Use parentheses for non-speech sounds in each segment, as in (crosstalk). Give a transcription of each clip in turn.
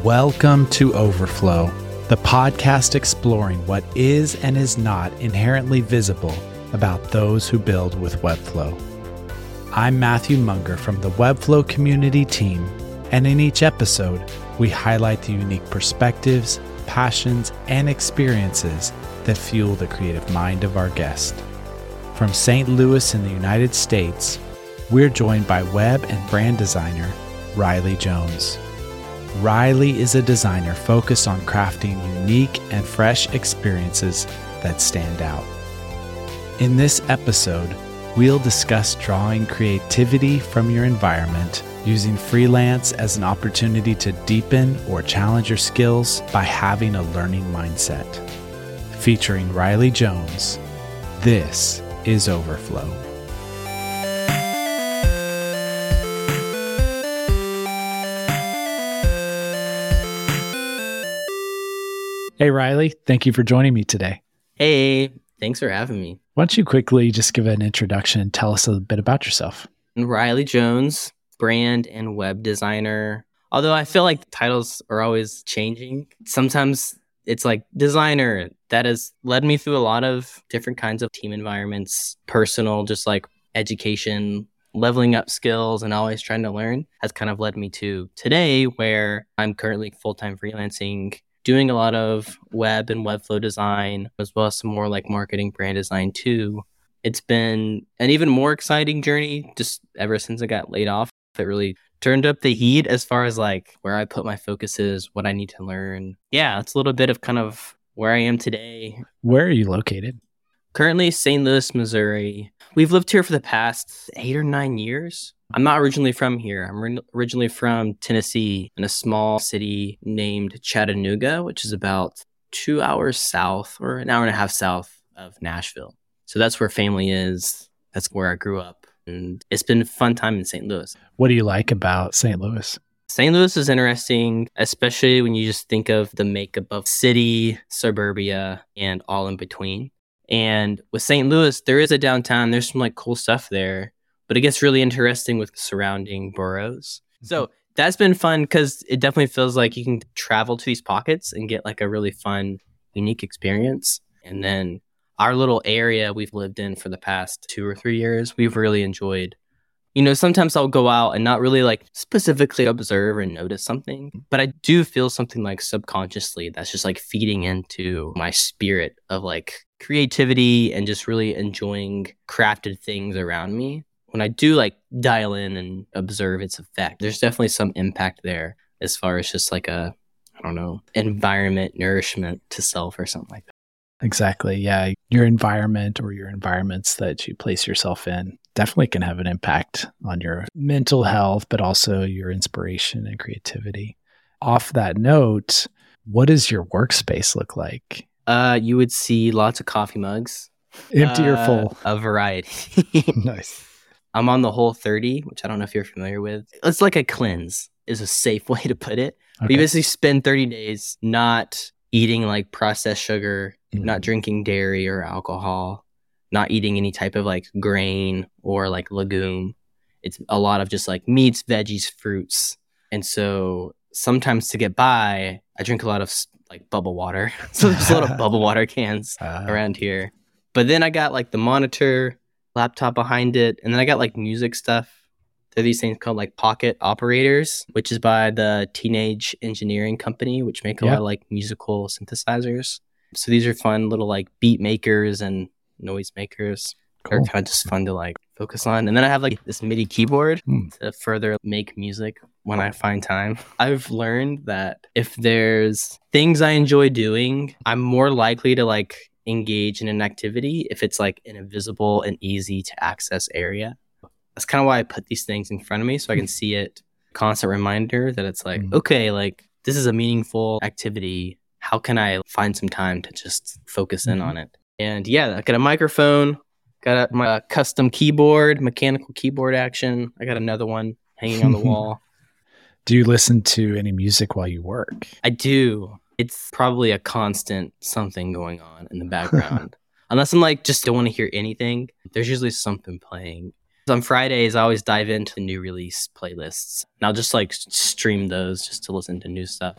Welcome to Overflow, the podcast exploring what is and is not inherently visible about those who build with Webflow. I'm Matthew Munger from the Webflow community team, and in each episode, we highlight the unique perspectives, passions, and experiences that fuel the creative mind of our guest. From St. Louis in the United States, we're joined by web and brand designer Riley Jones. Riley is a designer focused on crafting unique and fresh experiences that stand out. In this episode, we'll discuss drawing creativity from your environment using freelance as an opportunity to deepen or challenge your skills by having a learning mindset. Featuring Riley Jones, this is Overflow. Hey, Riley, thank you for joining me today. Hey, thanks for having me. Why don't you quickly just give an introduction and tell us a bit about yourself? Riley Jones, brand and web designer. Although I feel like titles are always changing. Sometimes it's like designer that has led me through a lot of different kinds of team environments, personal, just like education, leveling up skills and always trying to learn has kind of led me to today where I'm currently full time freelancing doing a lot of web and webflow design, as well as some more like marketing brand design too. It's been an even more exciting journey just ever since I got laid off. It really turned up the heat as far as like where I put my focuses, what I need to learn. Yeah, it's a little bit of kind of where I am today. Where are you located? Currently, St. Louis, Missouri. We've lived here for the past eight or nine years. I'm not originally from here. I'm re- originally from Tennessee in a small city named Chattanooga, which is about two hours south or an hour and a half south of Nashville. So that's where family is. That's where I grew up. And it's been a fun time in St. Louis. What do you like about St. Louis? St. Louis is interesting, especially when you just think of the makeup of city, suburbia, and all in between. And with St. Louis, there is a downtown. There's some like cool stuff there but it gets really interesting with surrounding boroughs. So mm-hmm. that's been fun because it definitely feels like you can travel to these pockets and get like a really fun, unique experience. And then our little area we've lived in for the past two or three years, we've really enjoyed. You know, sometimes I'll go out and not really like specifically observe and notice something, but I do feel something like subconsciously that's just like feeding into my spirit of like creativity and just really enjoying crafted things around me when I do like dial in and observe its effect, there's definitely some impact there as far as just like a, I don't know, environment, nourishment to self or something like that. Exactly. Yeah. Your environment or your environments that you place yourself in definitely can have an impact on your mental health, but also your inspiration and creativity. Off that note, what does your workspace look like? Uh, you would see lots of coffee mugs. Empty uh, or full? A variety. (laughs) nice. I'm on the Whole30, which I don't know if you're familiar with. It's like a cleanse, is a safe (laughs) way to put it. Okay. You basically spend 30 days not eating like processed sugar, mm-hmm. not drinking dairy or alcohol, not eating any type of like grain or like legume. It's a lot of just like meats, veggies, fruits. And so sometimes to get by, I drink a lot of like bubble water. (laughs) so there's a lot of (laughs) bubble water cans uh, around here. But then I got like the monitor, laptop behind it. And then I got like music stuff. There are these things called like pocket operators, which is by the Teenage Engineering Company, which make a lot of like musical synthesizers. So these are fun little like beat makers and noise makers. Cool. They're kind of just fun to like focus on. And then I have like this MIDI keyboard hmm. to further make music when I find time. (laughs) I've learned that if there's things I enjoy doing, I'm more likely to like engage in an activity if it's like an invisible and easy to access area. That's kind of why I put these things in front of me so I can (laughs) see it. Constant reminder that it's like, mm-hmm. okay, like this is a meaningful activity. How can I find some time to just focus in mm-hmm. on it? And yeah, I got a microphone, got a, my uh, custom keyboard, mechanical keyboard action. I got another one hanging on the (laughs) wall. Do you listen to any music while you work? I do it's probably a constant something going on in the background. (laughs) Unless I'm like just don't want to hear anything, there's usually something playing. On Fridays, I always dive into the new release playlists. And I'll just like stream those just to listen to new stuff.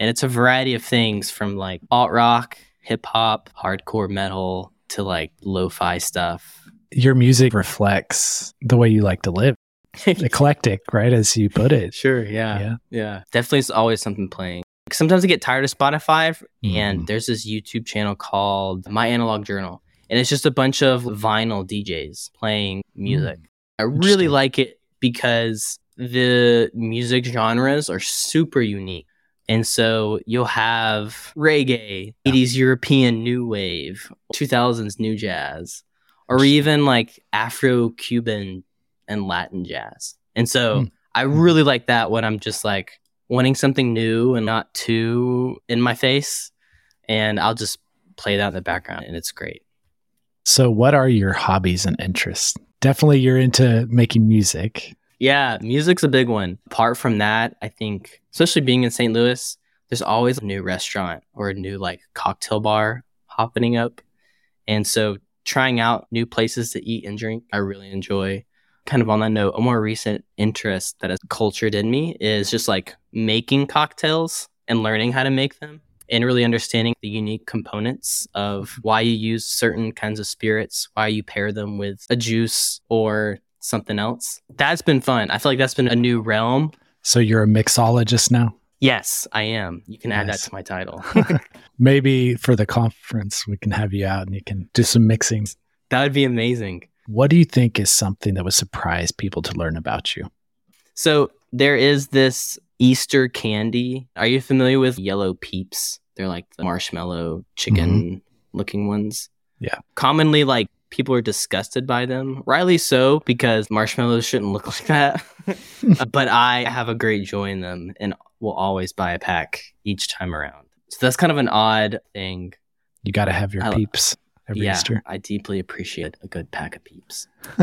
And it's a variety of things from like alt rock, hip hop, hardcore metal to like lo fi stuff. Your music reflects the way you like to live. (laughs) Eclectic, right? As you put it. Sure. Yeah. Yeah. yeah. Definitely it's always something playing. Sometimes I get tired of Spotify, and there's this YouTube channel called My Analog Journal and it's just a bunch of vinyl DJs playing music. Mm, I really like it because the music genres are super unique. And so you'll have reggae, 80s European new wave, 2000s new jazz, or even like Afro Cuban and Latin jazz. And so mm. I hmm. really like that when I'm just like wanting something new and not too in my face. And I'll just play that in the background and it's great. So, what are your hobbies and interests? Definitely, you're into making music. Yeah, music's a big one. Apart from that, I think, especially being in St. Louis, there's always a new restaurant or a new like cocktail bar happening up. And so, trying out new places to eat and drink, I really enjoy. Kind of on that note, a more recent interest that has cultured in me is just like making cocktails and learning how to make them and really understanding the unique components of why you use certain kinds of spirits, why you pair them with a juice or something else. That's been fun. I feel like that's been a new realm. So you're a mixologist now? Yes, I am. You can add that to my title. (laughs) (laughs) Maybe for the conference, we can have you out and you can do some mixings. That would be amazing. What do you think is something that would surprise people to learn about you? So there is this Easter candy. Are you familiar with yellow peeps? They're like the marshmallow chicken mm-hmm. looking ones. Yeah. Commonly, like people are disgusted by them. Rightly so, because marshmallows shouldn't look (laughs) like that. (laughs) but I have a great joy in them and will always buy a pack each time around. So that's kind of an odd thing. You got to have your I, peeps every yeah, Easter. I deeply appreciate a good pack of peeps. (laughs)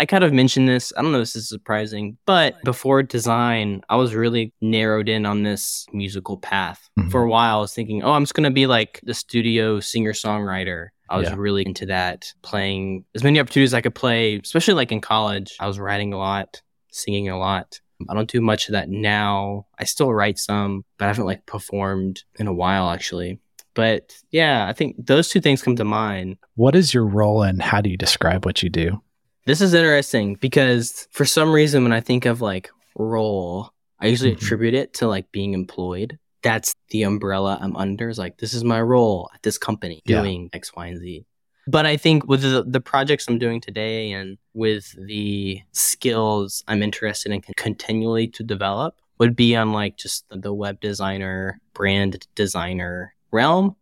I kind of mentioned this. I don't know if this is surprising, but before design, I was really narrowed in on this musical path. Mm-hmm. For a while, I was thinking, oh, I'm just going to be like the studio singer songwriter. I was yeah. really into that, playing as many opportunities I could play, especially like in college. I was writing a lot, singing a lot. I don't do much of that now. I still write some, but I haven't like performed in a while actually. But yeah, I think those two things come to mind. What is your role and how do you describe what you do? This is interesting because for some reason, when I think of like role, I usually mm-hmm. attribute it to like being employed. That's the umbrella I'm under. Is like, this is my role at this company doing yeah. X, Y, and Z. But I think with the, the projects I'm doing today and with the skills I'm interested in continually to develop would be on like just the web designer, brand designer realm.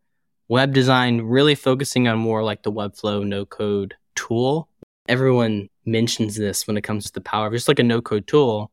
Web design really focusing on more like the Webflow no code tool. Everyone mentions this when it comes to the power of just like a no code tool,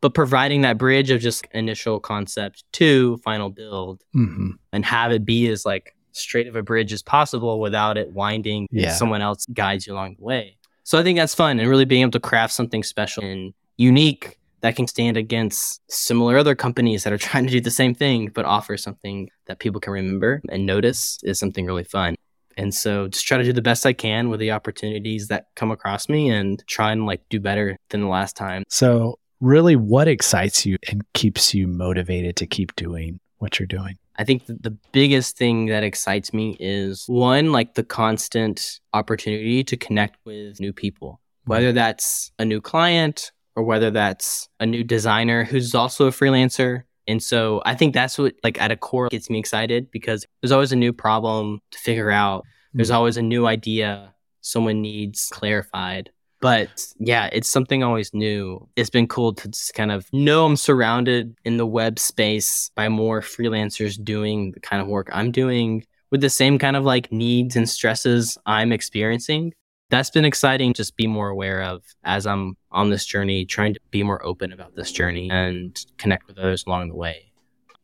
but providing that bridge of just initial concept to final build mm-hmm. and have it be as like straight of a bridge as possible without it winding yeah. someone else guides you along the way. So I think that's fun and really being able to craft something special and unique that can stand against similar other companies that are (laughs) trying to do the same thing but offer something that people can remember and notice is something really fun. And so just try to do the best I can with the opportunities that come across me and try and like do better than the last time. So really what excites you and keeps you motivated to keep doing what you're doing? I think the biggest thing that excites me is one, like the constant opportunity to connect with new people, whether that's a new client or whether that's a new designer who's also a freelancer. And so I think that's what like at a core gets me excited because there's always a new problem to figure out. There's mm-hmm. always a new idea someone needs clarified. But yeah, it's something always new. It's been cool to just kind of know I'm surrounded in the web space by more freelancers doing the kind of work I'm doing with the same kind of like needs and stresses I'm experiencing that's been exciting just be more aware of as i'm on this journey trying to be more open about this journey and connect with others along the way.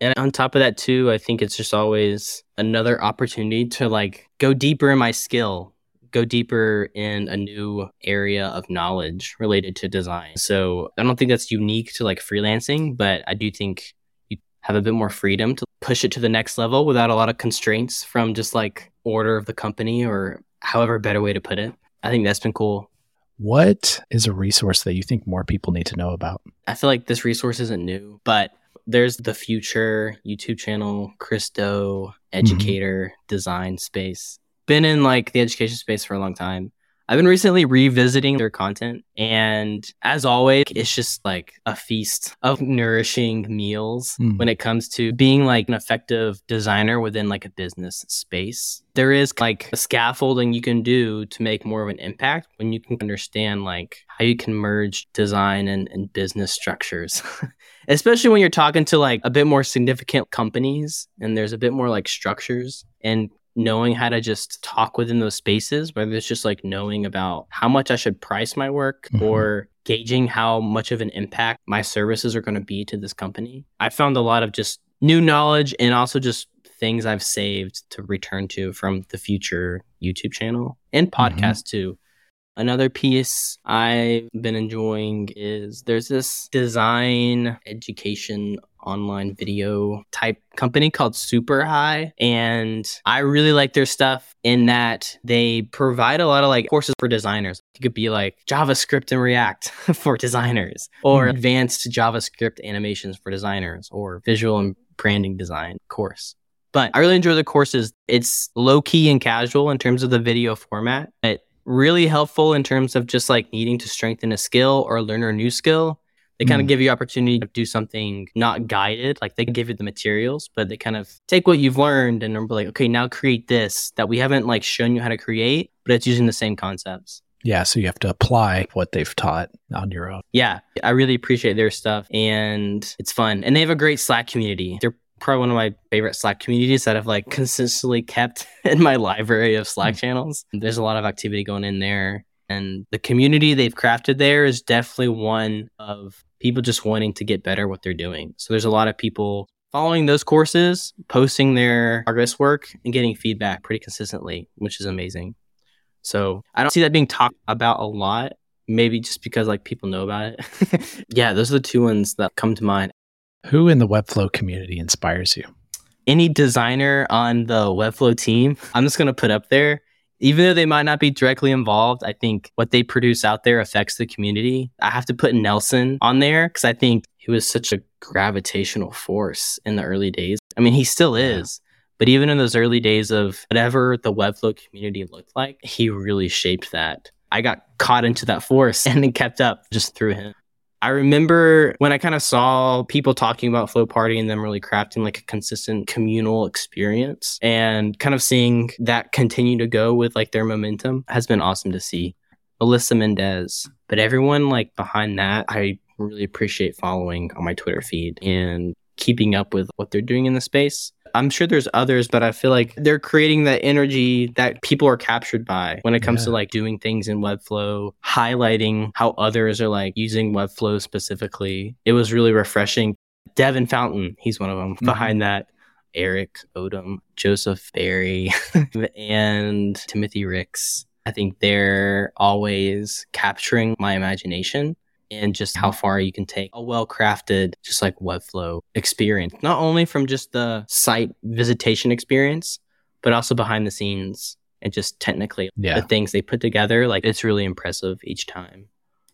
And on top of that too i think it's just always another opportunity to like go deeper in my skill go deeper in a new area of knowledge related to design. So i don't think that's unique to like freelancing but i do think you have a bit more freedom to push it to the next level without a lot of constraints from just like order of the company or however better way to put it I think that's been cool. What is a resource that you think more people need to know about? I feel like this resource isn't new, but there's the Futur YouTube channel, Chris Do, educator, mm-hmm. design space. Been in like the education space for a long time. I've been recently revisiting their content, and as always, it's just like a feast of nourishing meals mm. when it comes to being like an effective designer within like a business space. There is like a scaffolding you can do to make more of an impact when you can understand like how you can merge design and, and business structures. (laughs) Especially when you're talking to like a bit more significant companies and there's a bit more like structures and knowing how to just talk within those spaces, whether it's just like knowing about how much I should price my work mm-hmm. or gauging how much of an impact my services are going to be to this company. I found a lot of just new knowledge and also just things I've saved to return to from the Futur YouTube channel and mm-hmm. podcast mm-hmm. too. Another piece I've been enjoying is there's this design education online video type company called Super Hi. And I really like their stuff in that they provide a lot of like courses for designers. It could be like JavaScript and React (laughs) for designers, or mm. advanced JavaScript animations for designers, or visual and branding design course. But I really enjoy the courses. It's low key and casual in terms of the video format. It really helpful in terms of just like needing to strengthen a skill or learn a new skill. They kind of mm. give you opportunity to do something not guided, like they give you the materials, but they kind of take what you've learned and are like, okay, now create this that we haven't like shown you how to create, but it's using the same concepts. Yeah, so you have to apply what they've taught on your own. Yeah, I really appreciate their stuff and it's fun. And they have a great Slack community. They're probably one of my favorite Slack communities that I've like consistently kept (laughs) in my library of Slack mm. channels. There's a lot of activity going in there. And the community they've crafted there is definitely one of people just wanting to get better what they're doing. So there's a lot of people following those courses, posting their progress work, and getting feedback pretty consistently, which is amazing. So I don't see that being talked about a lot. Maybe just because like people know about it. (laughs) yeah, those are the two ones that come to mind. Who in the Webflow community inspires you? Any designer on the Webflow team, I'm just going to put up there. Even though they might not be directly involved, I think what they produce out there affects the community. I have to put Nelson on there because I think he was such a gravitational force in the early days. I mean, he still is. Yeah. But even in those early days of whatever the Webflow community looked like, he really shaped that. I got caught into that force (laughs) and then kept up just through him. I remember when I kind of saw people talking about Flow Party and them really crafting like a consistent communal experience and kind of seeing that continue to go with like their momentum has been awesome to see. Melissa Mendez, but everyone like behind that, I really appreciate following on my Twitter feed and keeping up with what they're doing in the space. I'm sure there's others, but I feel like they're creating that energy that people are captured by when it comes yeah. to like doing things in Webflow, highlighting how others are like using Webflow specifically. It was really refreshing. Devin Fountain, he's one of them. Mm-hmm. Behind that, Eric Odom, Joseph Berry, (laughs) and Timothy Ricks. I think they're always capturing my imagination and just how far you can take a well crafted, just like Webflow experience, not only from just the site visitation experience, but also behind the scenes and just technically yeah. the things they put together. Like it's really impressive each time.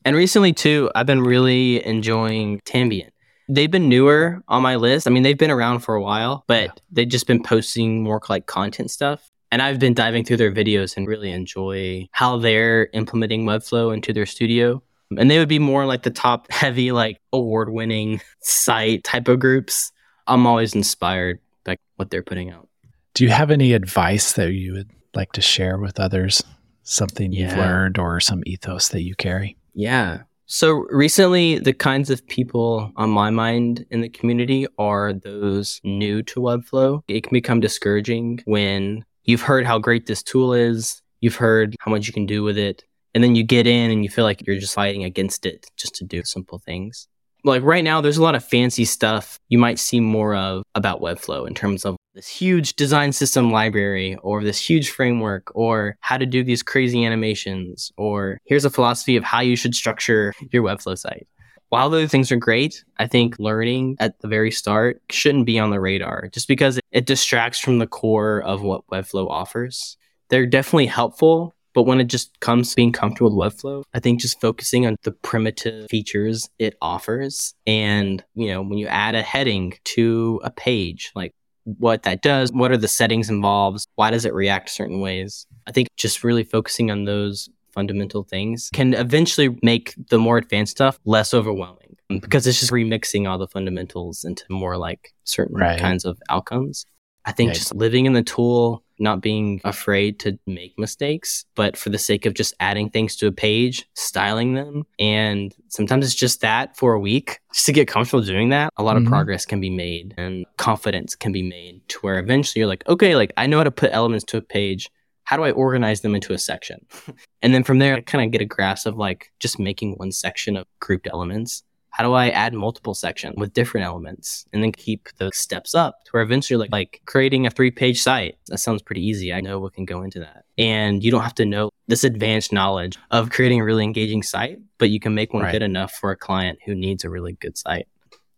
And recently, too, I've been really enjoying Tambíen. They've been newer on my list. I mean, they've been around for a while, but yeah. they've just been posting more like content stuff. And I've been diving through their videos and really enjoy how they're implementing Webflow into their studio and they would be more like the top (laughs) heavy, like award winning site type of groups. I'm always inspired by what they're putting out. Do you have any advice that you would like to share with others? Something you've learned or some ethos that you carry? Yeah. So recently, the kinds of people on my mind in the community are those new to Webflow. It can become discouraging when you've heard how great this tool is, you've heard how much you can do with it, and then you get in and you feel like you're just fighting against it just to do simple things. Like right now, there's a lot of fancy stuff you might see more of about Webflow in terms of this huge design system library or this huge framework or how to do these crazy animations or here's a philosophy of how you should structure your Webflow site. While those things are great, I think learning at the very start shouldn't be on the radar just because it distracts from the core of what Webflow offers. They're definitely helpful But when it just comes to being comfortable with Webflow, I think just focusing on the primitive features it offers. And, you know, when you add a heading to a page, like what that does, what are the settings involved, why does it react certain ways? I think just really focusing on those fundamental things can eventually make the more advanced stuff less overwhelming because it's just remixing all the fundamentals into more like certain right. kinds of outcomes. I think just living in the tool, not being afraid to make mistakes, but for the sake of just adding things to a page, styling them. And sometimes it's just that for a week, just to get comfortable doing that. A lot mm-hmm. of progress can be made and confidence can be made to where eventually you're like, okay, like I know how to put elements to a page. How do I organize them into a section? (laughs) and then from there, I kind of get a grasp of like just making one section of grouped elements how do I add multiple sections with different elements and then keep the steps up to where eventually like, like creating a three page site? That sounds pretty easy. I know what can go into that. And you don't have to know this advanced knowledge of creating a really engaging site, but you can make one right. good enough for a client who needs a really good site.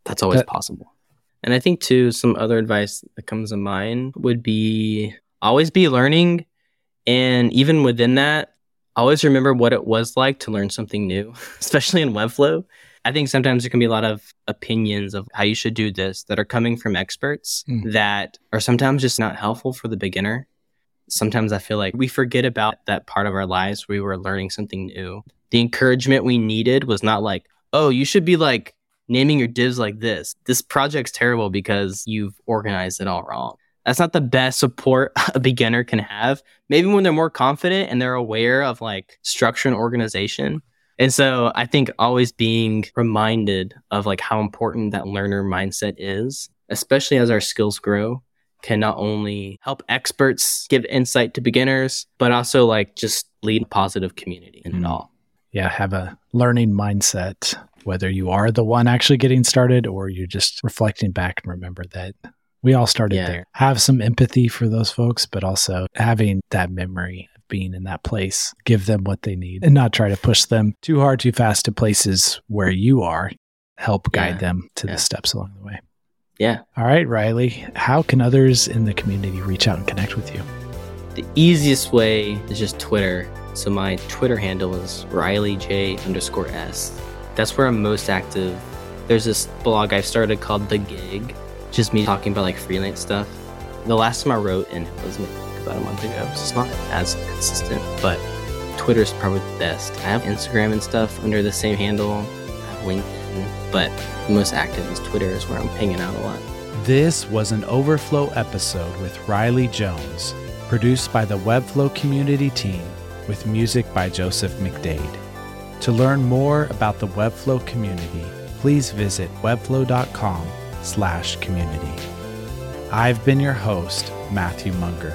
That's always that- possible. And I think too, some other advice that comes to mind would be always be learning. And even within that, always remember what it was like to learn something new, (laughs) especially in Webflow. I think sometimes there can be a lot of opinions of how you should do this that are coming from experts mm. that are sometimes just not helpful for the beginner. Sometimes I feel like we forget about that part of our lives where we were learning something new. The encouragement we needed was not like, oh, you should be like naming your divs like this. This project's terrible because you've organized it all wrong. That's not the best support (laughs) a beginner can have. Maybe when they're more confident and they're aware of like structure and organization, and so I think always being reminded of like how important that learner mindset is, especially as our skills grow, can not only help experts give insight to beginners, but also like just lead a positive community in mm. it all. Yeah, have a learning mindset, whether you are the one actually getting started or you're just reflecting back and remember that we all started yeah. there. Have some empathy for those folks, but also having that memory being in that place, give them what they need and not try to push them too hard, too fast to places where you are. Help guide yeah. them to yeah. the steps along the way. Yeah. All right, Riley, how can others in the community reach out and connect with you? The easiest way is just Twitter. So my Twitter handle is Riley J underscore S. That's where I'm most active. There's this blog I've started called The Gig, just me talking about like freelance stuff. The last time I wrote, and it was about a month ago, so it's not as consistent, but Twitter's probably the best. I have Instagram and stuff under the same handle. I have LinkedIn, but the most active is Twitter, is where I'm hanging out a lot. This was an Overflow episode with Riley Jones, produced by the Webflow community team with music by Joseph McDade. To learn more about the Webflow community, please visit webflow.com slash community. I've been your host, Matthew Munger.